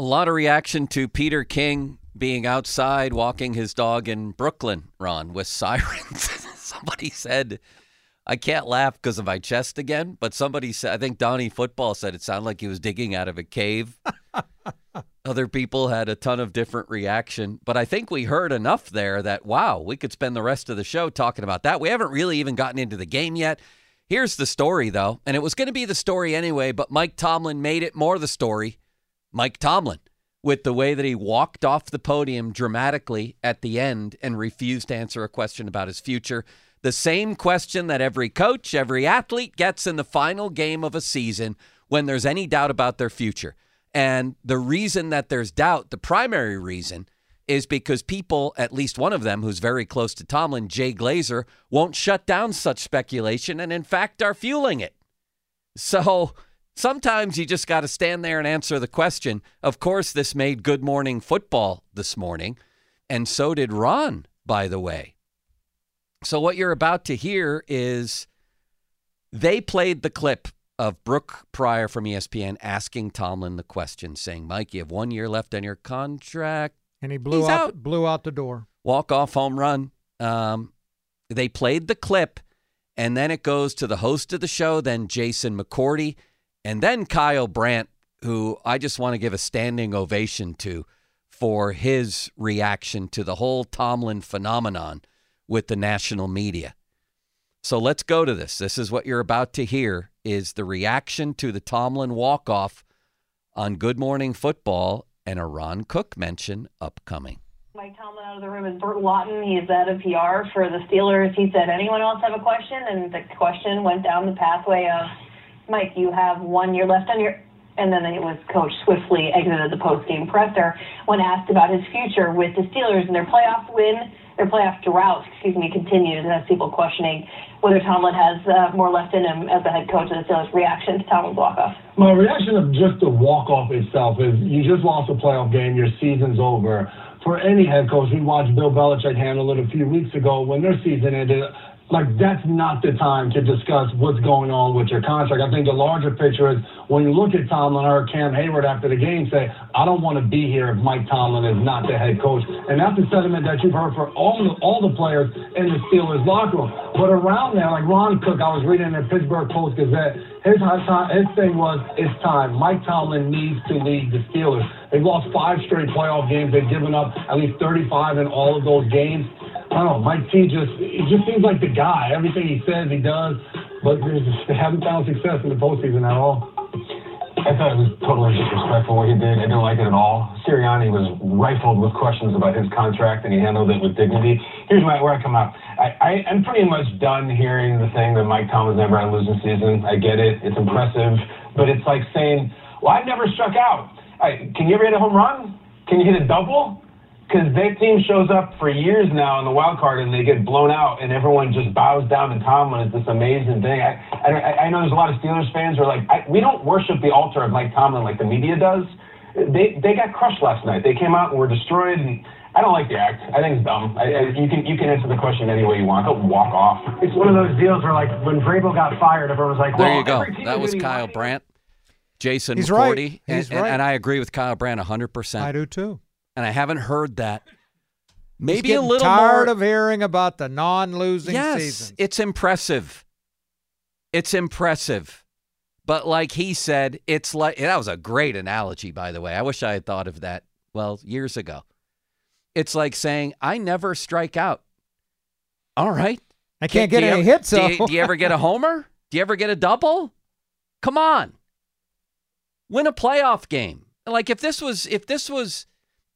A lot of reaction to Peter King being outside walking his dog in Brooklyn, Ron, with sirens. somebody said, I can't laugh because of my chest again, but somebody said, I think Donnie Football said it sounded like he was digging out of a cave. Other people had a ton of different reaction, but I think we heard enough there that, wow, we could spend the rest of the show talking about that. We haven't really even gotten into the game yet. Here's the story, though, and it was going to be the story anyway, but Mike Tomlin made it more the story Mike Tomlin with the way that he walked off the podium dramatically at the end and refused to answer a question about his future. The same question that every coach, every athlete gets in the final game of a season when there's any doubt about their future. And the reason that there's doubt, the primary reason, is because people, at least one of them who's very close to Tomlin, Jay Glazer, won't shut down such speculation and, in fact, are fueling it. So Sometimes you just got to stand there and answer the question. Of course, this made Good Morning Football this morning, and so did Ron, by the way. So, what you're about to hear is they played the clip of Brooke Pryor from ESPN asking Tomlin the question, saying, Mike, you have one year left on your contract. And he blew He's out, out. blew out the door. Walk off home run. Um, they played the clip, and then it goes to the host of the show, then Jason McCourty. And then Kyle Brandt, who I just want to give a standing ovation to for his reaction to the whole Tomlin phenomenon with the national media. So let's go to this. This is what you're about to hear is the reaction to the Tomlin walk-off on Good Morning Football and a Ron Cook mention upcoming. Mike Tomlin out of the room is Burt Lauten. He's head of PR for the Steelers. He said, anyone else have a question? And the question went down the pathway of Mike, you have one year left on your and then it was Coach swiftly exited the post-game presser when asked about his future with the Steelers and their playoff win, their playoff drought, excuse me, continues, and has people questioning whether Tomlin has uh, more left in him as the head coach of the Steelers. Reaction to Tomlin's walk-off. My reaction of just the walk-off itself is you just lost a playoff game, your season's over. For any head coach, we watched Bill Belichick handle it a few weeks ago when their season ended like that's not the time to discuss what's going on with your contract. I think the larger picture is when you look at Tomlin or Cam Heyward after the game say, I don't want to be here if Mike Tomlin is not the head coach. And that's the sentiment that you've heard for all the all the players in the Steelers locker room. But around there, like Ron Cook, I was reading in the Pittsburgh Post Gazette, his his thing was it's time. Mike Tomlin needs to lead the Steelers. They've lost five straight playoff games. They've given up at least 35 in all of those games. I don't know. Mike T just it just seems like the guy. Everything he says, he does, but they haven't found success in the postseason at all. I thought it was totally disrespectful what he did. I didn't like it at all. Sirianni was rifled with questions about his contract, and he handled it with dignity. Here's my, where I come out. I, I, I'm pretty much done hearing the thing that Mike Tomlin's never had a losing season. I get it. It's impressive. But it's like saying, well, I've never struck out. I, can you ever hit a home run? Can you hit a double? Because that team shows up for years now in the wild card and they get blown out and everyone just bows down to Tomlin. It's this amazing thing. I, I, I know there's a lot of Steelers fans who are like, I, we don't worship the altar of Mike Tomlin like the media does. They they got crushed last night. They came out and were destroyed. And I don't like the act. I think it's dumb. I, I, you can you can answer the question any way you want. Don't walk off. It's one of those deals where like when Vrabel got fired, everyone was like, There you go. every team That is was Kyle winning. Brandt. Jason He's McCourty. right. He's and, and- right. and I agree with Kyle Brandt 100%. I do too. And I haven't heard that. Maybe a little tired more. of hearing about the non-losing yes, seasons. it's impressive. It's impressive. But like he said, it's like that was a great analogy, by the way. I wish I had thought of that, well, years ago. It's like saying, I never strike out. All right. I can't Do get you any ever- hits. Do you, do you ever get a homer? Do you ever get a double? Come on. Win a playoff game. Like if this was if this was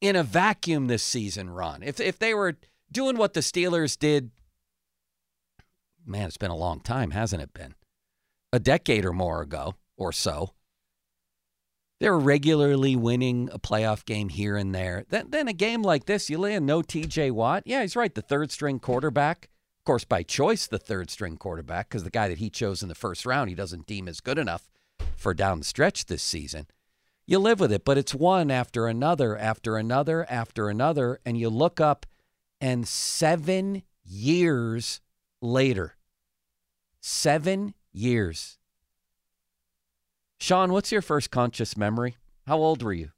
in a vacuum this season, Ron, if if they were doing what the Steelers did, man, it's been a long time, hasn't it been? A decade or more ago or so. They're regularly winning a playoff game here and there. Then, then a game like this, you land no TJ Watt. Yeah, he's right. The third string quarterback. Of course, by choice, the third string quarterback, because the guy that he chose in the first round, he doesn't deem as good enough for down the stretch this season. You live with it, but it's one after another, after another, after another. And you look up, and seven years later, seven years. Sean, what's your first conscious memory? How old were you?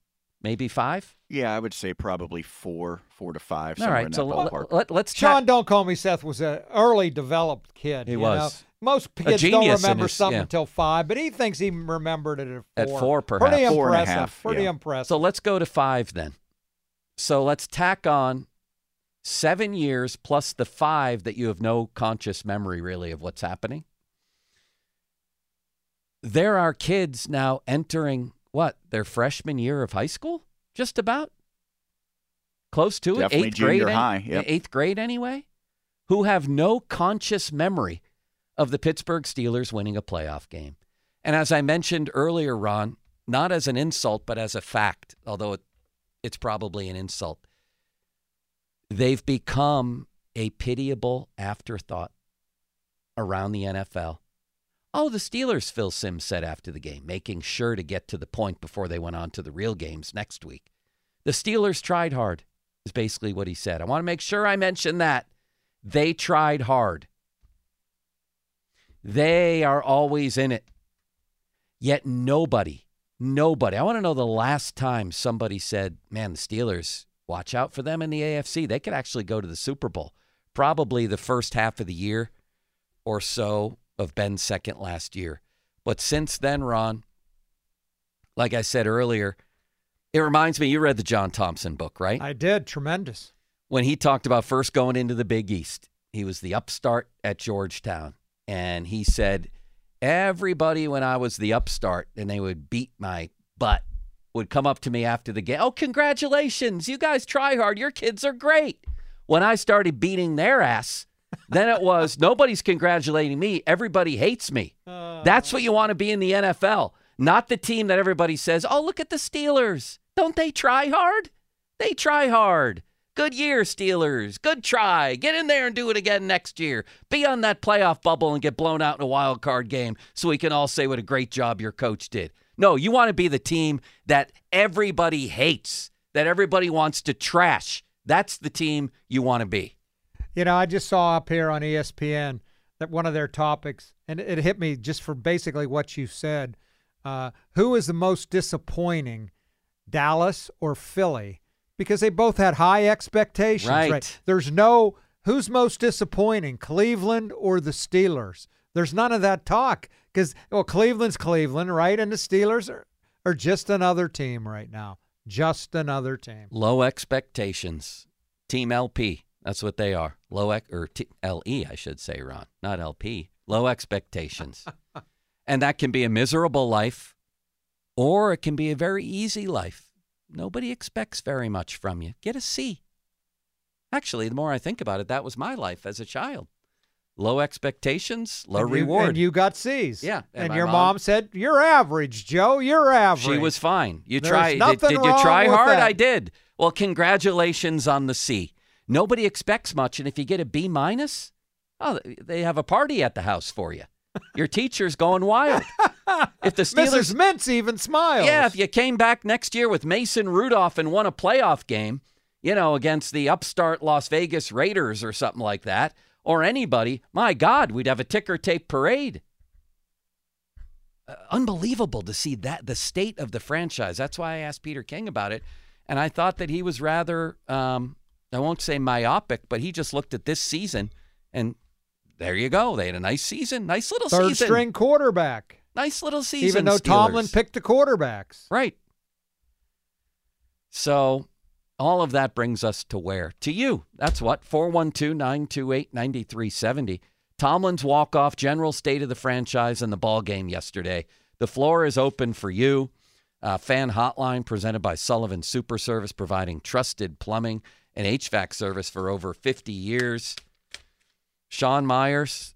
Maybe five. Yeah, I would say probably four, four to five. All somewhere right, that so let, ballpark. let, us Sean, don't call me Seth was an early developed kid. He you was. know? Most kids don't remember his- something yeah. until five, but he thinks he remembered it at four. At four, Pretty perhaps. Four and a half, Pretty yeah. impressive. So let's go to five then. So let's tack on seven years plus the five that you have no conscious memory really of what's happening. There are kids now entering what their freshman year of high school, just about close to it, eighth grade, high, yep. eighth grade anyway, who have no conscious memory of the Pittsburgh Steelers winning a playoff game. And as I mentioned earlier, Ron, not as an insult, but as a fact, although it, it's probably an insult, they've become a pitiable afterthought around the NFL. Oh, the Steelers, Phil Simms said after the game, making sure to get to the point before they went on to the real games next week. The Steelers tried hard, is basically what he said. I want to make sure I mention that. They tried hard. They are always in it. Yet nobody, nobody, I want to know the last time somebody said, man, the Steelers, watch out for them in the AFC. They could actually go to the Super Bowl. Probably the first half of the year or so of Ben's second last year. But since then, Ron, like I said earlier, it reminds me, you read the John Thompson book, right? I did. Tremendous. when he talked about first going into the Big East, he was the upstart at Georgetown. And he said, everybody, when I was the upstart and they would beat my butt, would come up to me after the game. Oh, congratulations. You guys try hard. Your kids are great. When I started beating their ass, then it was nobody's congratulating me. Everybody hates me. That's what you want to be in the NFL, not the team that everybody says, oh, look at the Steelers. Don't they try hard? They try hard. Good year, Steelers. Good try. Get in there and do it again next year. Be on that playoff bubble and get blown out in a wild card game so we can all say what a great job your coach did. No, you want to be the team that everybody hates, that everybody wants to trash. That's the team you want to be. You know, I just saw up here on ESPN that one of their topics, and it hit me just for basically what you said. Uh, who is the most disappointing, Dallas or Philly? Because they both had high expectations. Right. There's no who's most disappointing, Cleveland or the Steelers. There's none of that talk because well, Cleveland's Cleveland, right? And the Steelers are, are just another team right now. Just another team. Low expectations. Team LP. That's what they are. Low ex- or T- LE, I should say, Ron, not LP. Low expectations. and that can be a miserable life or it can be a very easy life. Nobody expects very much from you. Get a C. Actually, the more I think about it, that was my life as a child. Low expectations, low and you, reward. And you got C's. Yeah, and And, your mom- mom, said, You're average, Joe. You're average. She was fine. You There's tried. Did, did you try hard? that. I did. Well, congratulations on the C. Nobody expects much, and if you get a B minus, oh, they have a party at the house for you. Your teacher's going wild. If the Steelers, Mrs. Mintz even smiles. yeah, if you came back next year with Mason Rudolph and won a playoff game, you know, against the upstart Las Vegas Raiders or something like that, or anybody, my God, we'd have a ticker tape parade. Uh, unbelievable to see that the state of the franchise. That's why I asked Peter King about it, and I thought that he was rather, um, I won't say myopic, but he just looked at this season, and there you go. They had a nice season, nice little Third season, string quarterback. nice little season. even though Tomlin picked the quarterbacks. Right. So all of that brings us to where? To you. That's what? 412 928 9370. Tomlin's walk off, general state of the franchise and the ball game yesterday. The floor is open for you. Uh, fan hotline presented by Sullivan Super Service, providing trusted plumbing and HVAC service for over 50 years. Sean Myers,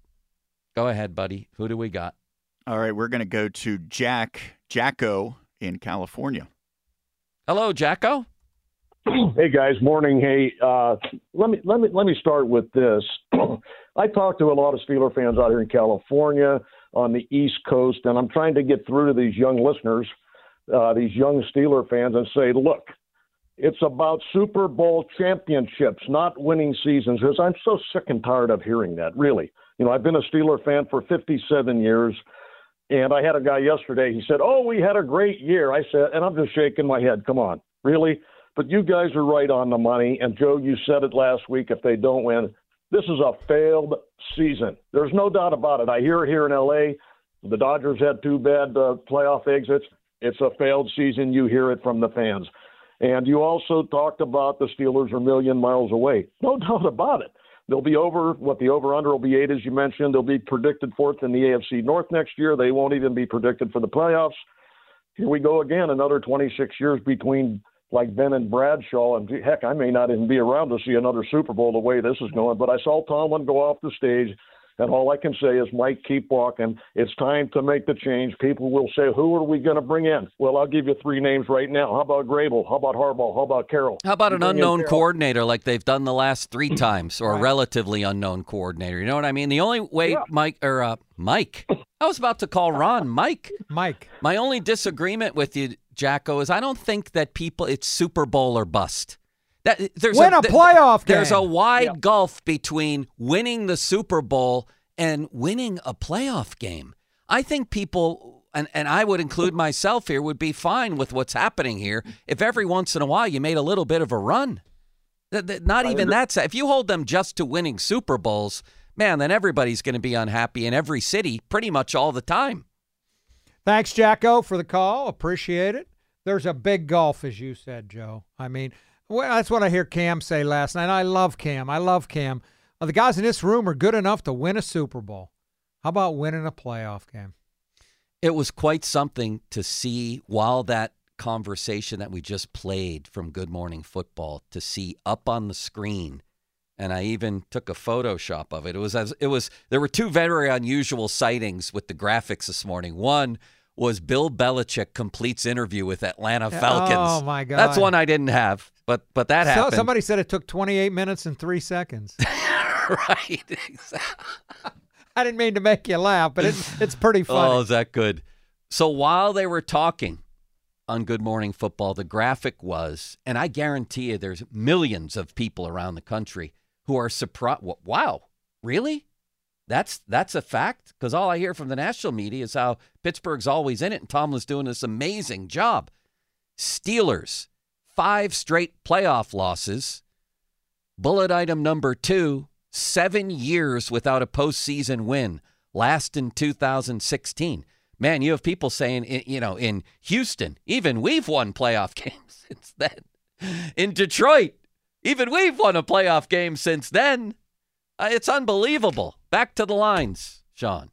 go ahead, buddy. Who do we got? All right, we're going to go to Jack Jacko in California. Hello, Jacko. Hey guys, morning. Hey, uh, let me let me let me start with this. I talk to a lot of Steeler fans out here in California on the East Coast, and I'm trying to get through to these young listeners, uh, these young Steeler fans, and say, look, it's about Super Bowl championships, not winning seasons. Because I'm so sick and tired of hearing that. Really, you know, I've been a Steeler fan for 57 years. And I had a guy yesterday. He said, "Oh, we had a great year." I said, and I'm just shaking my head. Come on, Really? But you guys are right on the money. And Joe, you said it last week. If they don't win, this is a failed season. There's no doubt about it. I hear here in L.A. The Dodgers had two bad uh, playoff exits. It's a failed season. You hear it from the fans. And you also talked about the Steelers are a million miles away. No doubt about it. They'll be over what the over under will be eight, as you mentioned. They'll be predicted fourth in the AFC North next year. They won't even be predicted for the playoffs. Here we go again, another 26 years between like Ben and Bradshaw. And heck, I may not even be around to see another Super Bowl the way this is going. But I saw Tomlin go off the stage and all I can say is, Mike, keep walking. It's time to make the change. People will say, who are we going to bring in? Well, I'll give you three names right now. How about Vrabel? How about Harbaugh? How about Carroll? How about an unknown coordinator like they've done the last three times, or right. a relatively unknown coordinator? You know what I mean? The only way yeah. Mike or uh, Mike, I was about to call Ron Mike. Mike. My only disagreement with you, Jacko, is I don't think that people it's Super Bowl or bust. That there's win a, a playoff game. There's a wide yeah. gulf between winning the Super Bowl and winning a playoff game. I think people and, and I would include myself here would be fine with what's happening here if every once in a while you made a little bit of a run. Not even that. If you hold them just to winning Super Bowls, man, then everybody's going to be unhappy in every city pretty much all the time. Thanks, Jacko, for the call. Appreciate it. There's a big gulf, as you said, Joe. I mean, well, that's what I hear Cam say last night. I love Cam. I love Cam. Well, the guys in this room are good enough to win a Super Bowl. How about winning a playoff game? It was quite something to see while that conversation that we just played from Good Morning Football to see up on the screen and I even took a Photoshop of it. It was as it was. There were two very unusual sightings with the graphics this morning. One was Bill Belichick completes interview with Atlanta Falcons. Oh my god, that's one I didn't have, but but that so, happened. Somebody said it took 28 minutes and three seconds. right. I didn't mean to make you laugh, but it's it's pretty oh, funny. Oh, is that good? So while they were talking on Good Morning Football, the graphic was, and I guarantee you, there's millions of people around the country who are surprised. Wow, really? That's that's a fact because all I hear from the national media is how Pittsburgh's always in it and Tomlin's doing this amazing job. Steelers, five straight playoff losses. Bullet item number two, seven years without a postseason win, last in 2016. Man, you have people saying, you know, in Houston, even we've won playoff games since then. In Detroit, even we've won a playoff game since then. Uh, it's unbelievable. Back to the lines, Sean.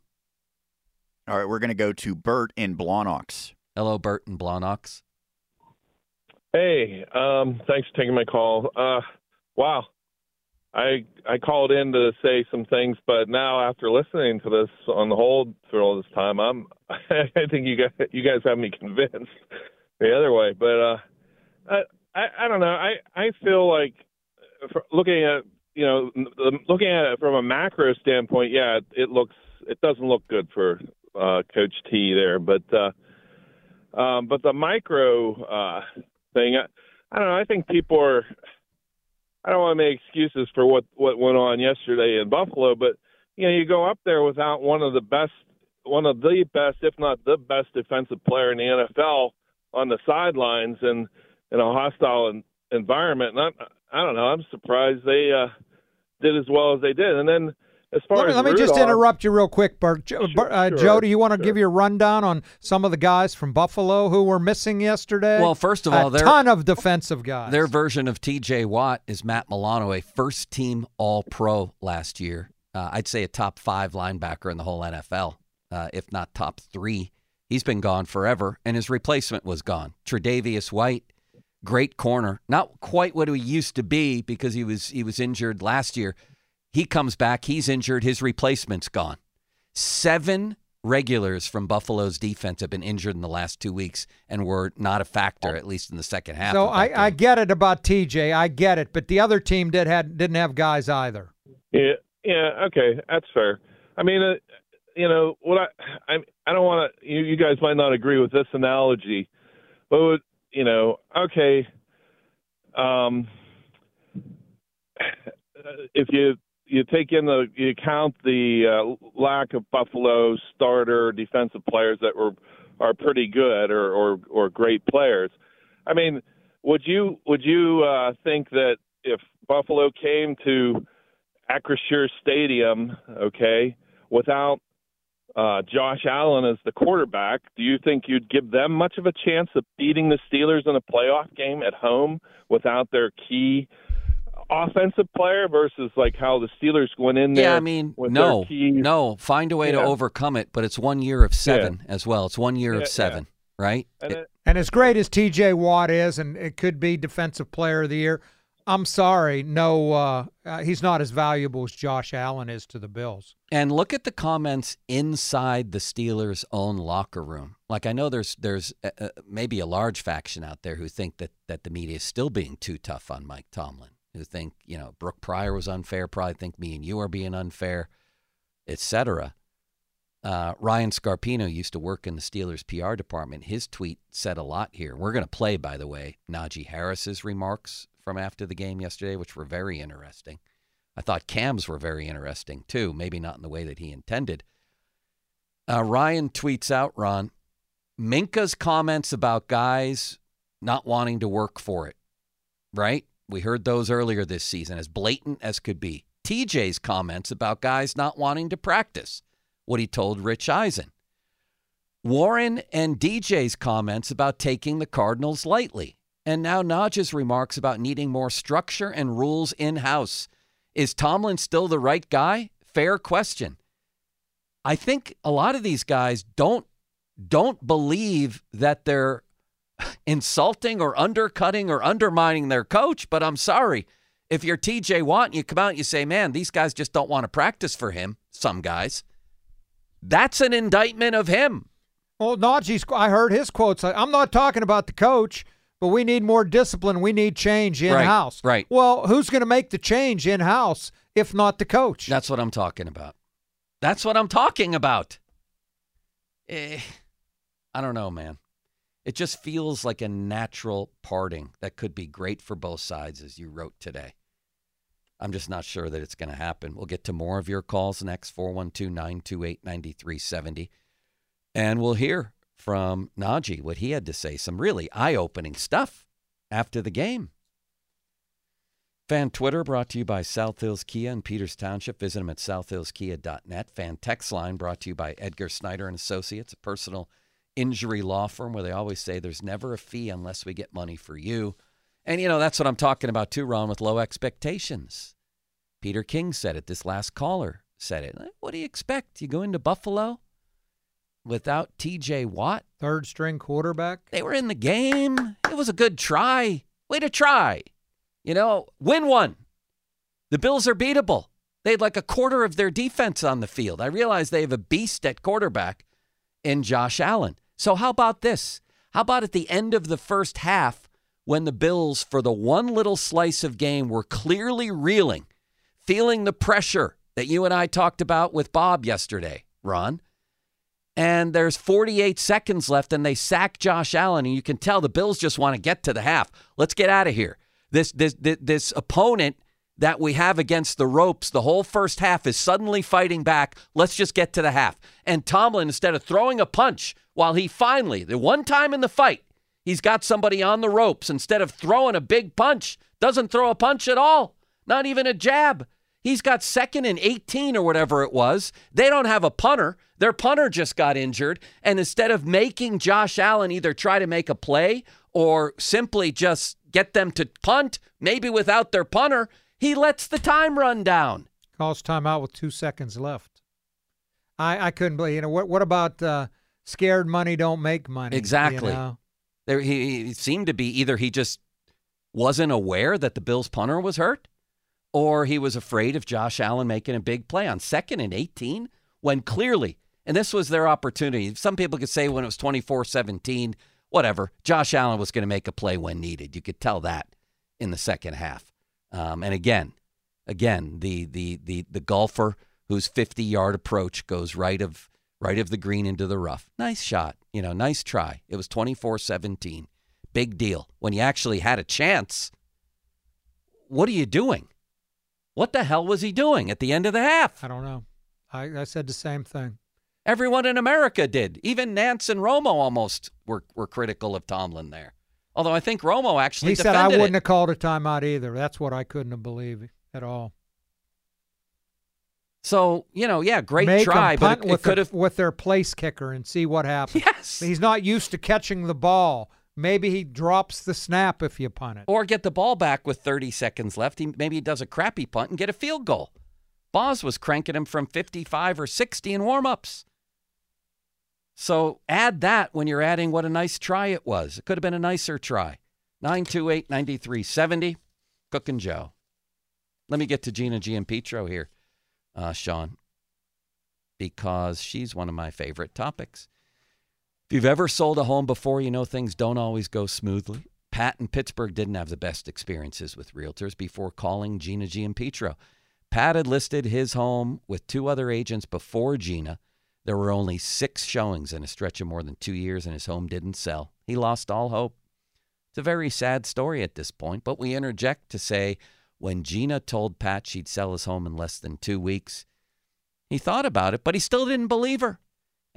All right, we're going to go to Bert in Blawnox. Hello, Bert in Blawnox. Hey, um, thanks for taking my call. Uh, wow, I I called in to say some things, but now after listening to this on the hold for all this time, I'm I think you guys you guys have me convinced the other way. But uh, I, I I don't know. I I feel like looking at you know, looking at it from a macro standpoint, yeah, it, looks it doesn't look good for uh, Coach T there, but uh, um, but the micro uh, thing, I, I don't know. I think people are. I don't want to make excuses for what what went on yesterday in Buffalo, but you know, you go up there without one of the best, one of the best, if not the best, defensive player in the NFL on the sidelines and in a hostile environment. And I, I don't know. I'm surprised they. Uh, did as well as they did. And then as far let me, as let me Rudolph, just interrupt you real quick, Bert. Joe, sure, uh, sure, Joe, do you want to sure. give you a rundown on some of the guys from Buffalo who were missing yesterday? Well, first of all, a ton of defensive guys. Their version of T.J. Watt is Matt Milano, a first-team All-Pro last year. Uh, I'd say a top five linebacker in the whole NFL, uh, if not top three. He's been gone forever, and his replacement was gone. Tre'Davious White great corner. Not quite what he used to be because he was he was injured last year. He comes back, he's injured, his replacement's gone. Seven regulars from Buffalo's defense have been injured in the last two weeks and were not a factor, at least in the second half. So I, I get it about TJ, I get it, but the other team did had didn't have guys either. Yeah, yeah, okay, that's fair. I mean, uh, you know what I I I don't want to. You, you guys might not agree with this analogy, but you know, okay, um, if you you take in the you count the uh, lack of Buffalo starter defensive players that were are pretty good or or, or great players. I mean, would you would you uh, think that if Buffalo came to Acrisure Stadium, okay, without uh, Josh Allen as the quarterback, do you think you'd give them much of a chance of beating the Steelers in a playoff game at home without their key offensive player versus like how the Steelers went in there? Yeah, I mean, with no, their key, no. Find a way to overcome it, but it's one year of seven as well. It's one year Yeah, of yeah. seven, right? And It- it, And as great as TJ Watt is, and it could be Defensive Player of the Year, I'm sorry, no, uh, uh, he's not as valuable as Josh Allen is to the Bills. And look at the comments inside the Steelers' own locker room. Like I know there's there's uh, uh, maybe a large faction out there who think that that the media is still being too tough on Mike Tomlin. Who think you know Brooke Pryor was unfair. Probably think me and you are being unfair, etc. Uh, Ryan Scarpino used to work in the Steelers PR department. His tweet said a lot here. We're going to play, by the way, Najee Harris's remarks from after the game yesterday, which were very interesting. I thought Cam's were very interesting too, maybe not in the way that he intended. Uh, Ryan tweets out, Ron, Minkah's comments about guys not wanting to work for it, right? We heard those earlier this season, as blatant as could be. TJ's comments about guys not wanting to practice, what he told Rich Eisen. Warren and DJ's comments about taking the Cardinals lightly. And now Naj's remarks about needing more structure and rules in house. Is Tomlin still the right guy? Fair question. I think a lot of these guys don't don't believe that they're insulting or undercutting or undermining their coach, but I'm sorry. If you're TJ Watt and you come out and you say, "Man, these guys just don't want to practice for him," some guys, that's an indictment of him. Well, Najee's, I heard his quotes. I'm not talking about the coach, but we need more discipline. We need change in house. right. right. Well, who's going to make the change in house if not the coach? That's what I'm talking about. That's what I'm talking about. Eh, I don't know, man. It just feels like a natural parting that could be great for both sides, as you wrote today. I'm just not sure that it's going to happen. We'll get to more of your calls next 412 928 9370. And we'll hear from Najee what he had to say. Some really eye opening stuff after the game. Fan Twitter brought to you by South Hills Kia in Peters Township. Visit them at southhillskia.net. Fan Text Line brought to you by Edgar Snyder and Associates, a personal injury law firm where they always say there's never a fee unless we get money for you. And you know that's what I'm talking about too, Ron, with low expectations. Peter King said it. This last caller said it. What do you expect? You go into Buffalo without T.J. Watt? Third string quarterback. They were in the game. It was a good try. Way to try. You know, win one. The Bills are beatable. They had like a quarter of their defense on the field. I realize they have a beast at quarterback in Josh Allen. So, how about this? How about at the end of the first half, when the Bills, for the one little slice of game, were clearly reeling, feeling the pressure that you and I talked about with Bob yesterday, Ron? And there's 48 seconds left and they sack Josh Allen and you can tell the Bills just want to get to the half. Let's get out of here. This this this, this opponent that we have against the ropes the whole first half is suddenly fighting back. Let's just get to the half. And Tomlin instead of throwing a punch while he finally the one time in the fight he's got somebody on the ropes instead of throwing a big punch doesn't throw a punch at all. Not even a jab. He's got second and 18 or whatever it was. They don't have a punter. Their punter just got injured. And instead of making Josh Allen either try to make a play or simply just get them to punt, maybe without their punter, he lets the time run down. Calls timeout with two seconds left. I, I couldn't believe. You know what? What about uh, scared money don't make money? you Exactly. know? There, he, he seemed to be either he just wasn't aware that the Bills punter was hurt, or he was afraid of Josh Allen making a big play on second and 18 when clearly, and this was their opportunity. Some people could say when it was 24 17, whatever, Josh Allen was going to make a play when needed. You could tell that in the second half. Um, and again, again, the, the, the, the golfer whose 50 yard approach goes right of, right of the green into the rough. Nice shot. You know, nice try. It was 24 17. Big deal. When you actually had a chance, what are you doing? What the hell was he doing at the end of the half? I don't know. I, I said the same thing. Everyone in America did. Even Nance and Romo almost were, were critical of Tomlin there. Although I think Romo actually He said I wouldn't it. have called a timeout either. That's what I couldn't have believed at all. So you know, yeah, great Make try, but it, it could have. with their place kicker and see what happens. Yes. He's not used to catching the ball. Maybe he drops the snap if you punt it. Or get the ball back with 30 seconds left. He, maybe he does a crappy punt and get a field goal. Boz was cranking him from 55 or 60 in warm-ups. So add that when you're adding what a nice try it was. It could have been a nicer try. 928 9370. Cook and Joe. Let me get to Gina Giampetro here, uh, Sean, because she's one of my favorite topics. If you've ever sold a home before, you know things don't always go smoothly. Pat in Pittsburgh didn't have the best experiences with realtors before calling Gina Giampetro. Pat had listed his home with two other agents before Gina. There were only six showings in a stretch of more than two years, and his home didn't sell. He lost all hope. It's a very sad story at this point, but we interject to say when Gina told Pat she'd sell his home in less than two weeks, he thought about it, but he still didn't believe her.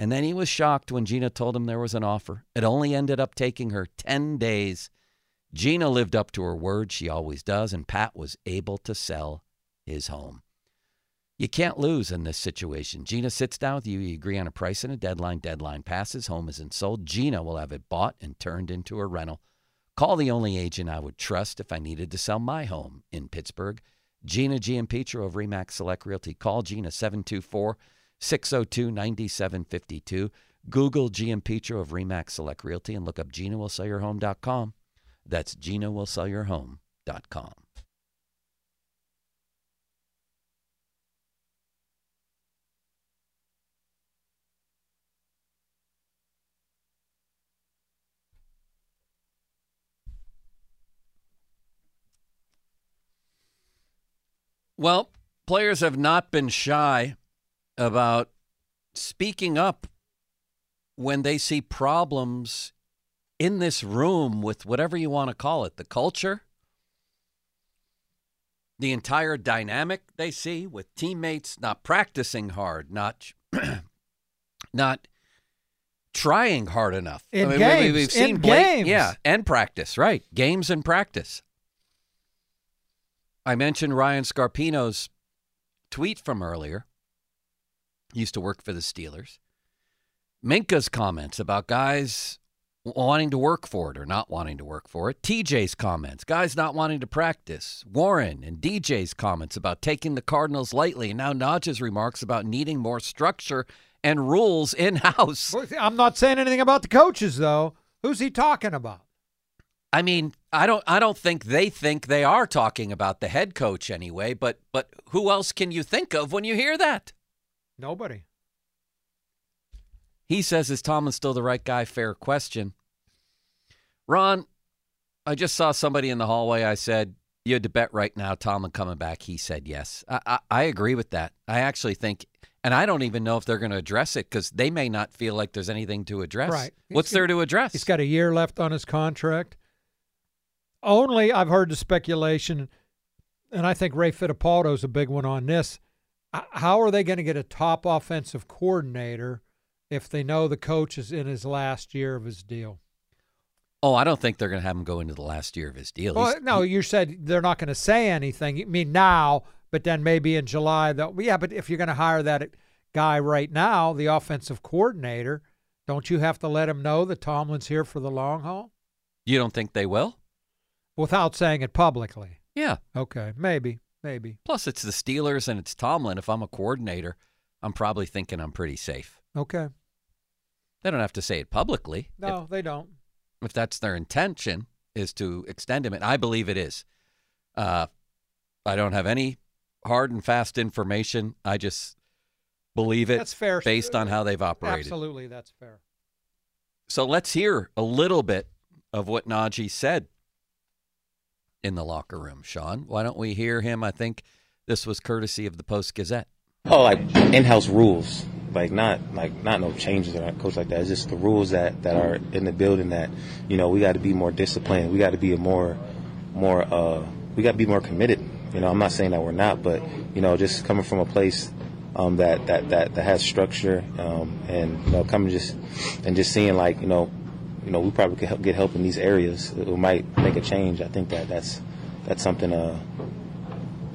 And then he was shocked when Gina told him there was an offer. It only ended up taking her 10 days. Gina lived up to her word, she always does, and Pat was able to sell his home. You can't lose in this situation. Gina sits down with you, you agree on a price and a deadline. Deadline passes, home isn't sold. Gina will have it bought and turned into a rental. Call the only agent I would trust if I needed to sell my home in Pittsburgh. Gina Giampetro of Remax Select Realty. Call Gina 724 602 9752. Google Giampetro of Remax Select Realty and look up GinaWillSellYourHome.com. That's GinaWillSellYourHome.com. Well, players have not been shy about speaking up when they see problems in this room with whatever you want to call it the culture, the entire dynamic they see with teammates not practicing hard, not not trying hard enough. In we- we- games, we've seen in Blake- games. yeah, and practice, right? Games and practice. I mentioned Ryan Scarpino's tweet from earlier. Used to work for the Steelers. Minkah's comments about guys wanting to work for it or not wanting to work for it. TJ's comments, guys not wanting to practice. Warren and DJ's comments about taking the Cardinals lightly. And now Naj's remarks about needing more structure and rules in house. I'm not saying anything about the coaches though. Who's he talking about? I mean, I don't I don't think they think they are talking about the head coach anyway, but but who else can you think of when you hear that? Nobody. He says, Is Tomlin still the right guy? Fair question. Ron, I just saw somebody in the hallway. I said, You had to bet right now, Tomlin coming back. He said yes. I, I, I agree with that. I actually think, and I don't even know if they're going to address it because they may not feel like there's anything to address. Right. What's there to address? He's got a year left on his contract. Only I've heard the speculation, and I think Ray Fittipaldo's a big one on this. How are they going to get a top offensive coordinator if they know the coach is in his last year of his deal? oh, I don't think they're going to have him go into the last year of his deal. Well, He's- no, you said they're not going to say anything. You mean now, but then maybe in July. They'll, yeah, but if you're going to hire that guy right now, the offensive coordinator, don't you have to let him know that Tomlin's here for the long haul you don't think they will? without saying it publicly? Yeah. Okay, maybe, maybe. Plus, it's the Steelers and it's Tomlin. If I'm a coordinator, I'm probably thinking I'm pretty safe. Okay. They don't have to say it publicly. No, they don't. If, if that's their intention, is to extend him, and I believe it is. Uh, I don't have any hard and fast information. I just believe it That's fair. based on how they've operated. Absolutely, that's fair. So let's hear a little bit of what Najee said in the locker room. Sean, why don't we hear him? I think this was courtesy of the Post Gazette. Oh, like in-house rules, like not like not no changes or coach like that. It's just the rules that that are in the building that you know we got to be more disciplined. We got to be a more more uh we got to be more committed. You know, I'm not saying that we're not, but you know, just coming from a place um, that that that that has structure um, and you know coming just and just seeing like you know you know, we probably could help, get help in these areas. It might make a change. I think that that's that's something. Uh,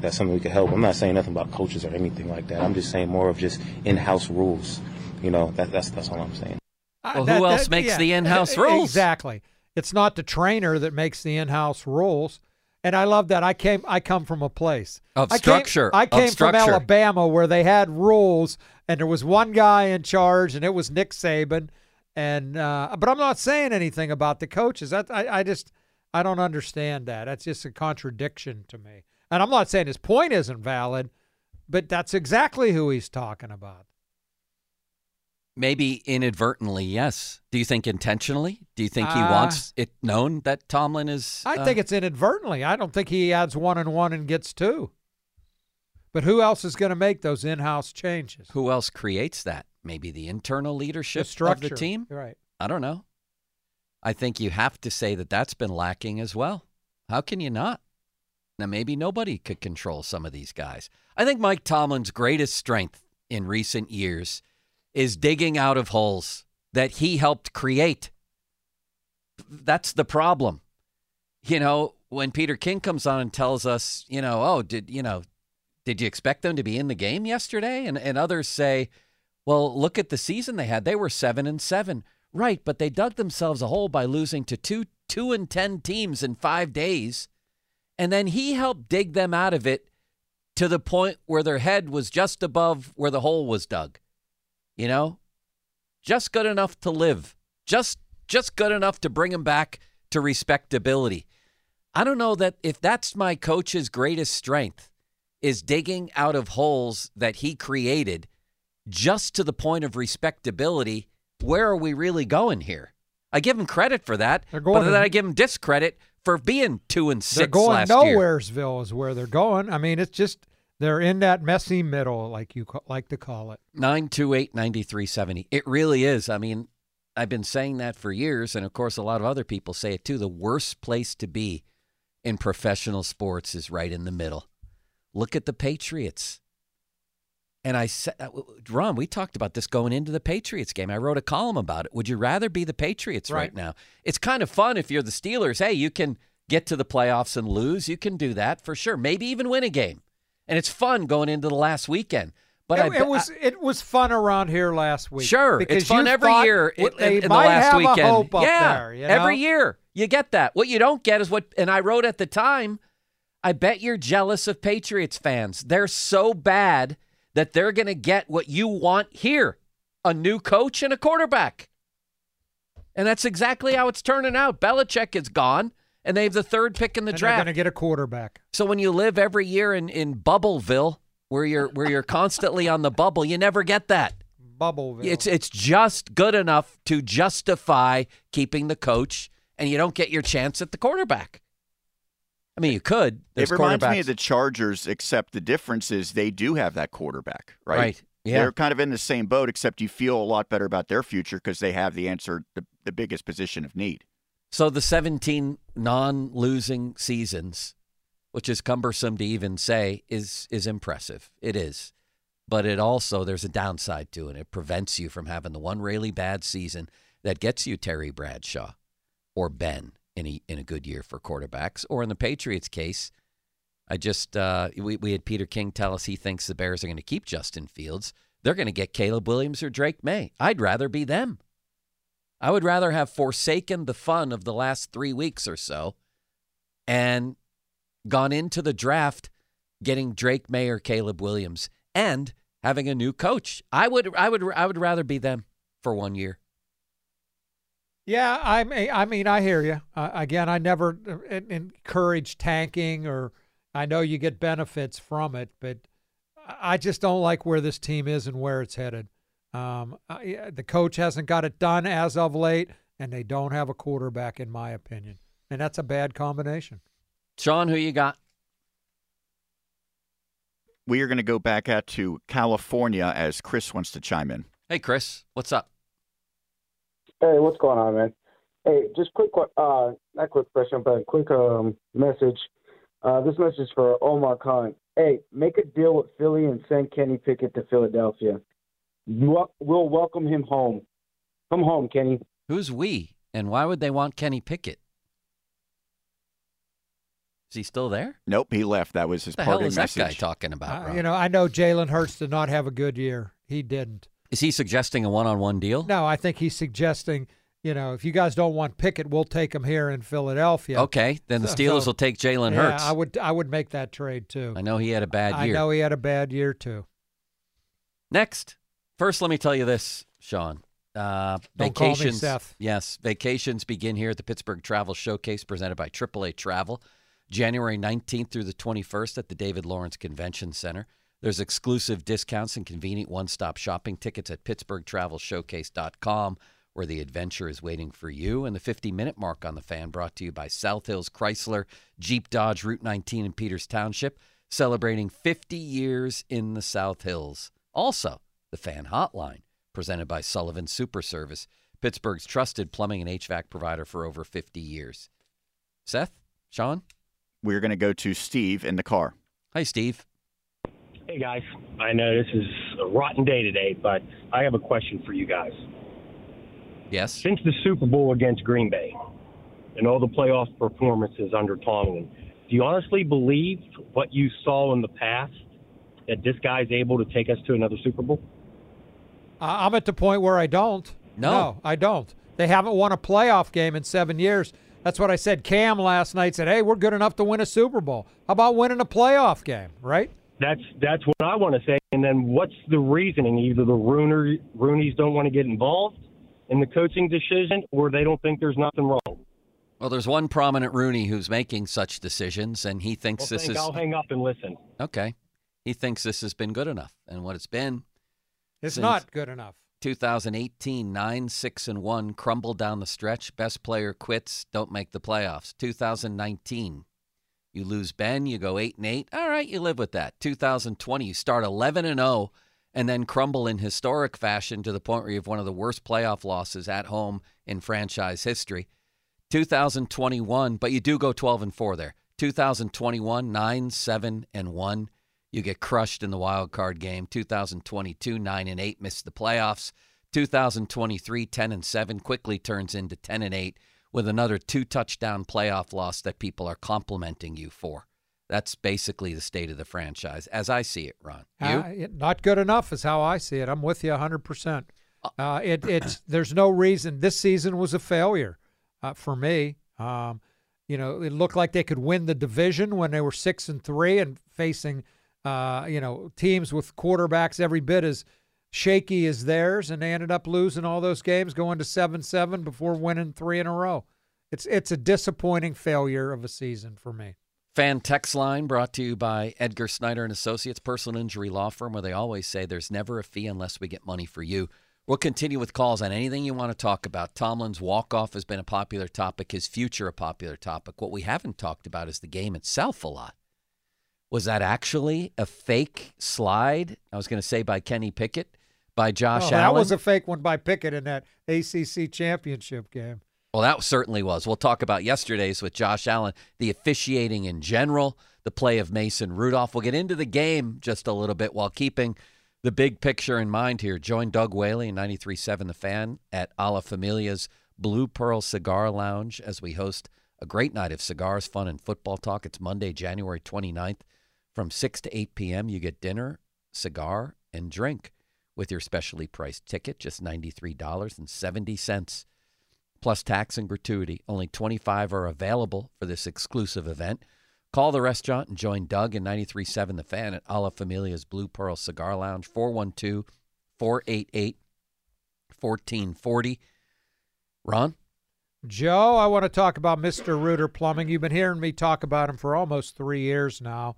that's something we could help. I'm not saying nothing about coaches or anything like that. I'm just saying more of just in-house rules. You know, that, that's that's all I'm saying. Well, who else makes the in-house rules? Exactly. It's not the trainer that makes the in-house rules. And I love that. I came. I come from a place Of I structure, Came, I of came from. Alabama where they had rules, and there was one guy in charge, and it was Nick Saban. And uh, but I'm not saying anything about the coaches. That I, I just I don't understand that. That's just a contradiction to me. And I'm not saying his point isn't valid, but that's exactly who he's talking about. Maybe inadvertently, yes. Do you think intentionally? Do you think he Uh, wants it known that Tomlin is? I uh, think it's inadvertently. I don't think he adds one and one and gets two. But who else is going to make those in-house changes? Who else creates that? Maybe the internal leadership The of the team. Right. I don't know. I think you have to say that that's been lacking as well. How can you not? Now, maybe nobody could control some of these guys. I think Mike Tomlin's greatest strength in recent years is digging out of holes that he helped create. That's the problem. You know, when Peter King comes on and tells us, you know, oh, did you know, did you expect them to be in the game yesterday? And and others say, well, look at the season they had. They were seven and seven. Right, but they dug themselves a hole by losing to two two and ten teams in five days. And then he helped dig them out of it to the point where their head was just above where the hole was dug. You know? Just good enough to live. Just just good enough to bring them back to respectability. I don't know that if that's my coach's greatest strength is digging out of holes that he created just to the point of respectability, where are we really going here? I give him credit for that, They're but then I give him discredit for being two and 6 They're going last year. nowheresville is where they're going. I mean, it's just they're in that messy middle, like you like to call it. Nine two eight ninety three seventy. It really is. I mean, I've been saying that for years. And of course, a lot of other people say it too. The worst place to be in professional sports is right in the middle. Look at the Patriots. And I said, uh, Ron, we talked about this going into the Patriots game. I wrote a column about it. Would you rather be the Patriots right, Right. now? It's kind of fun if you're the Steelers. Hey, you can get to the playoffs and lose. You can do that for sure. Maybe even win a game. And it's fun going into the last weekend. But it, bet- it was it was fun around here last week. Sure, because it's fun you every year what in, in the last weekend. A hope up yeah, there, you every year you get that. What you don't get is what, and I wrote at the time. I bet you're jealous of Patriots fans. They're so bad that they're going to get what you want here: a new coach and a quarterback. And that's exactly how it's turning out. Belichick is gone, and they have the third pick in the And they're draft. going to get a quarterback. So when you live every year in, in Bubbleville, where you're where you're constantly on the bubble, you never get that. Bubbleville. It's it's just good enough to justify keeping the coach, and you don't get your chance at the quarterback. I mean, you could. There's it reminds me of the Chargers, except the difference is they do have that quarterback, right? Right, yeah. They're kind of in the same boat, except you feel a lot better about their future because they have the answer, the, the biggest position of need. So the 17 non-losing seasons, which is cumbersome to even say, is is impressive. It is. But it also there's a downside to it. It prevents you from having the one really bad season that gets you Terry Bradshaw or Ben in a in a good year for quarterbacks. Or in the Patriots case, I just uh, we we had Peter King tell us he thinks the Bears are going to keep Justin Fields. They're going to get Caleb Williams or Drake Maye. I'd rather be them. I would rather have forsaken the fun of the last three weeks or so and gone into the draft getting Drake Maye or Caleb Williams and having a new coach. I would I would I would rather be them for one year. Yeah, I mean, I mean, I hear you. Uh, again, I never uh, encourage tanking, or I know you get benefits from it, but I I just don't like where this team is and where it's headed. Um, I- the coach hasn't got it done as of late, and they don't have a quarterback, in my opinion, and that's a bad combination. Sean, who you got? We are going to go back out to California as Chris wants to chime in. Hey Chris, what's up? Hey, what's going on, man? Hey, just quick, uh, not quick question, but a quick um message. Uh, this message is for Omar Khan. Hey, make a deal with Philly and send Kenny Pickett to Philadelphia. We'll welcome him home. Come home, Kenny. Who's we? And why would they want Kenny Pickett? Is he still there? Nope, he left. That was his What the hell parting is that message. guy talking about? Uh, you know, I know Jalen Hurts did not have a good year. He didn't. Is he suggesting a one-on-one deal? No, I think he's suggesting, you know, if you guys don't want Pickett, we'll take him here in Philadelphia. Okay, then the Steelers so- will take Jalen yeah, Hurts. I would I would make that trade too. I know he had a bad year. I know he had a bad year too. Next, first, let me tell you this, Sean. Uh, Don't call me vacations, Seth. yes, vacations begin here at the Pittsburgh Travel Showcase, presented by AAA Travel, January 19th through the 21st at the David Lawrence Convention Center. There's exclusive discounts and convenient one-stop shopping tickets at PittsburghTravelShowcase.com, where the adventure is waiting for you. And the 50-minute mark on the fan, brought to you by South Hills Chrysler, Jeep Dodge, Route 19 in Peters Township, celebrating 50 years in the South Hills. Also, the fan hotline, presented by Sullivan Super Service, Pittsburgh's trusted plumbing and HVAC provider for over 50 years. Seth, Sean, We're going to go to Steve in the car. hi Steve. Hey guys, I know this is a rotten day today, but I have a question for you guys. Yes. Since the Super Bowl against Green Bay and all the playoff performances under Tomlin, do you honestly believe what you saw in the past that this guy's able to take us to another Super Bowl? I- I'm at the point where I don't. No. I don't. They haven't won a playoff game in seven years. That's what I said. Cam last night said, "Hey, we're good enough to win a Super Bowl. How about winning a playoff game?" Right? That's that's what I want to say. And then what's the reasoning? Either the Rooner, Roonies don't want to get involved in the coaching decision, or they don't think there's nothing wrong. Well, there's one prominent Rooney who's making such decisions, and he thinks Well, this think is I'll hang up and listen. okay. He thinks this has been good enough, and what it's been. It's not good enough. 2018, 9 6 and 1, crumble down the stretch. Best player quits, don't make the playoffs. 2019, you lose Ben, you go 8 and 8. All right, you live with that. 2020, you start 11 and 0 and then crumble in historic fashion to the point where you have one of the worst playoff losses at home in franchise history. 2021, but you do go 12 and 4 there. 2021, 9 7 and 1. You get crushed in the wild card game. 2022, 9 and 8, miss the playoffs. 2023, 10 and 7, quickly turns into 10 and 8 with another two touchdown playoff loss that people are complimenting you for. That's basically the state of the franchise, as I see it, Ron. You? Uh, not good enough is how I see it. I'm with you 100%. Uh, it, it's there's no reason this season was a failure uh, for me. Um, you know, it looked like they could win the division when they were six and three and facing, uh, you know, teams with quarterbacks every bit as shaky as theirs, and they ended up losing all those games, going to seven seven before winning three in a row. It's it's a disappointing failure of a season for me. Fan text line brought to you by Edgar Snyder and Associates, personal injury law firm, where they always say there's never a fee unless we get money for you. We'll continue with calls on anything you want to talk about. Tomlin's walk off has been a popular topic, his future a popular topic. What we haven't talked about is the game itself a lot. Was that actually a fake slide? I was going to say by Kenny Pickett, by Josh Oh, Allen. that was a fake one by Pickett in that ACC championship game. Well, that certainly was. We'll talk about yesterday's with Josh Allen, the officiating in general, the play of Mason Rudolph. We'll get into the game just a little bit while keeping the big picture in mind here. Join Doug Whaley and 93.7 The Fan at Alla Famiglia's Blue Pearl Cigar Lounge as we host a great night of cigars, fun, and football talk. It's Monday, January 29th from 6 to 8 p.m. You get dinner, cigar, and drink with your specially priced ticket, just $93.70 plus tax and gratuity. Only 25 are available for this exclusive event. Call the restaurant and join Doug and 93.7 The Fan at Alla Famiglia's Blue Pearl Cigar Lounge, 412 488 1440. Ron? Joe, I want to talk about Mr. Rooter Plumbing. You've been hearing me talk about him for almost three years now.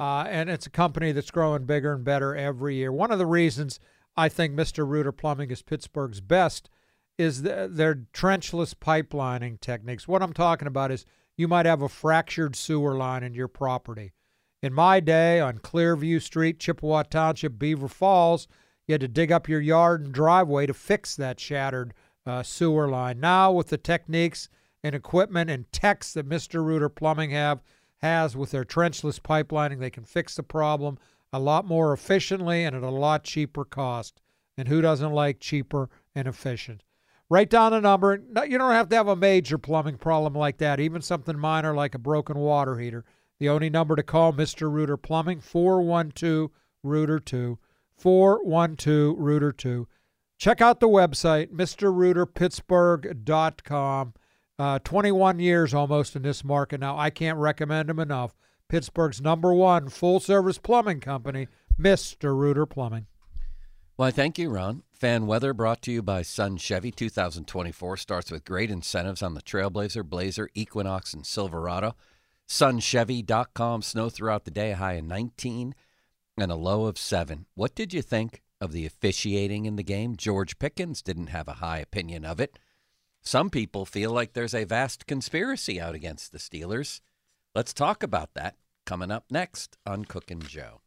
Uh, and it's a company that's growing bigger and better every year. One of the reasons I think Mr. Rooter Plumbing is Pittsburgh's best is the, their trenchless pipelining techniques. What I'm talking about is you might have a fractured sewer line in your property. In my day on Clearview Street, Chippewa Township, Beaver Falls, you had to dig up your yard and driveway to fix that shattered uh, sewer line. Now, with the techniques and equipment and techs that Mr. Rooter Plumbing have has with their trenchless pipelining, they can fix the problem a lot more efficiently and at a lot cheaper cost. And who doesn't like cheaper and efficient? Write down the number. You don't have to have a major plumbing problem like that, even something minor like a broken water heater. The only number to call Mr. Rooter Plumbing, 412 Rooter 2. 412 Rooter 2. Check out the website, MrRooterPittsburgh.com. Uh, 21 years almost in this market now. I can't recommend them enough. Pittsburgh's number one full service plumbing company, Mr. Rooter Plumbing. Why, thank you, Ron. Fan weather brought to you by Sun Chevy 2024 starts with great incentives on the Trailblazer, Blazer, Equinox, and Silverado. SunChevy.com. Snow throughout the day, a high of 19 and a low of 7. What did you think of the officiating in the game? George Pickens didn't have a high opinion of it. Some people feel like there's a vast conspiracy out against the Steelers. Let's talk about that coming up next on Cook and Joe.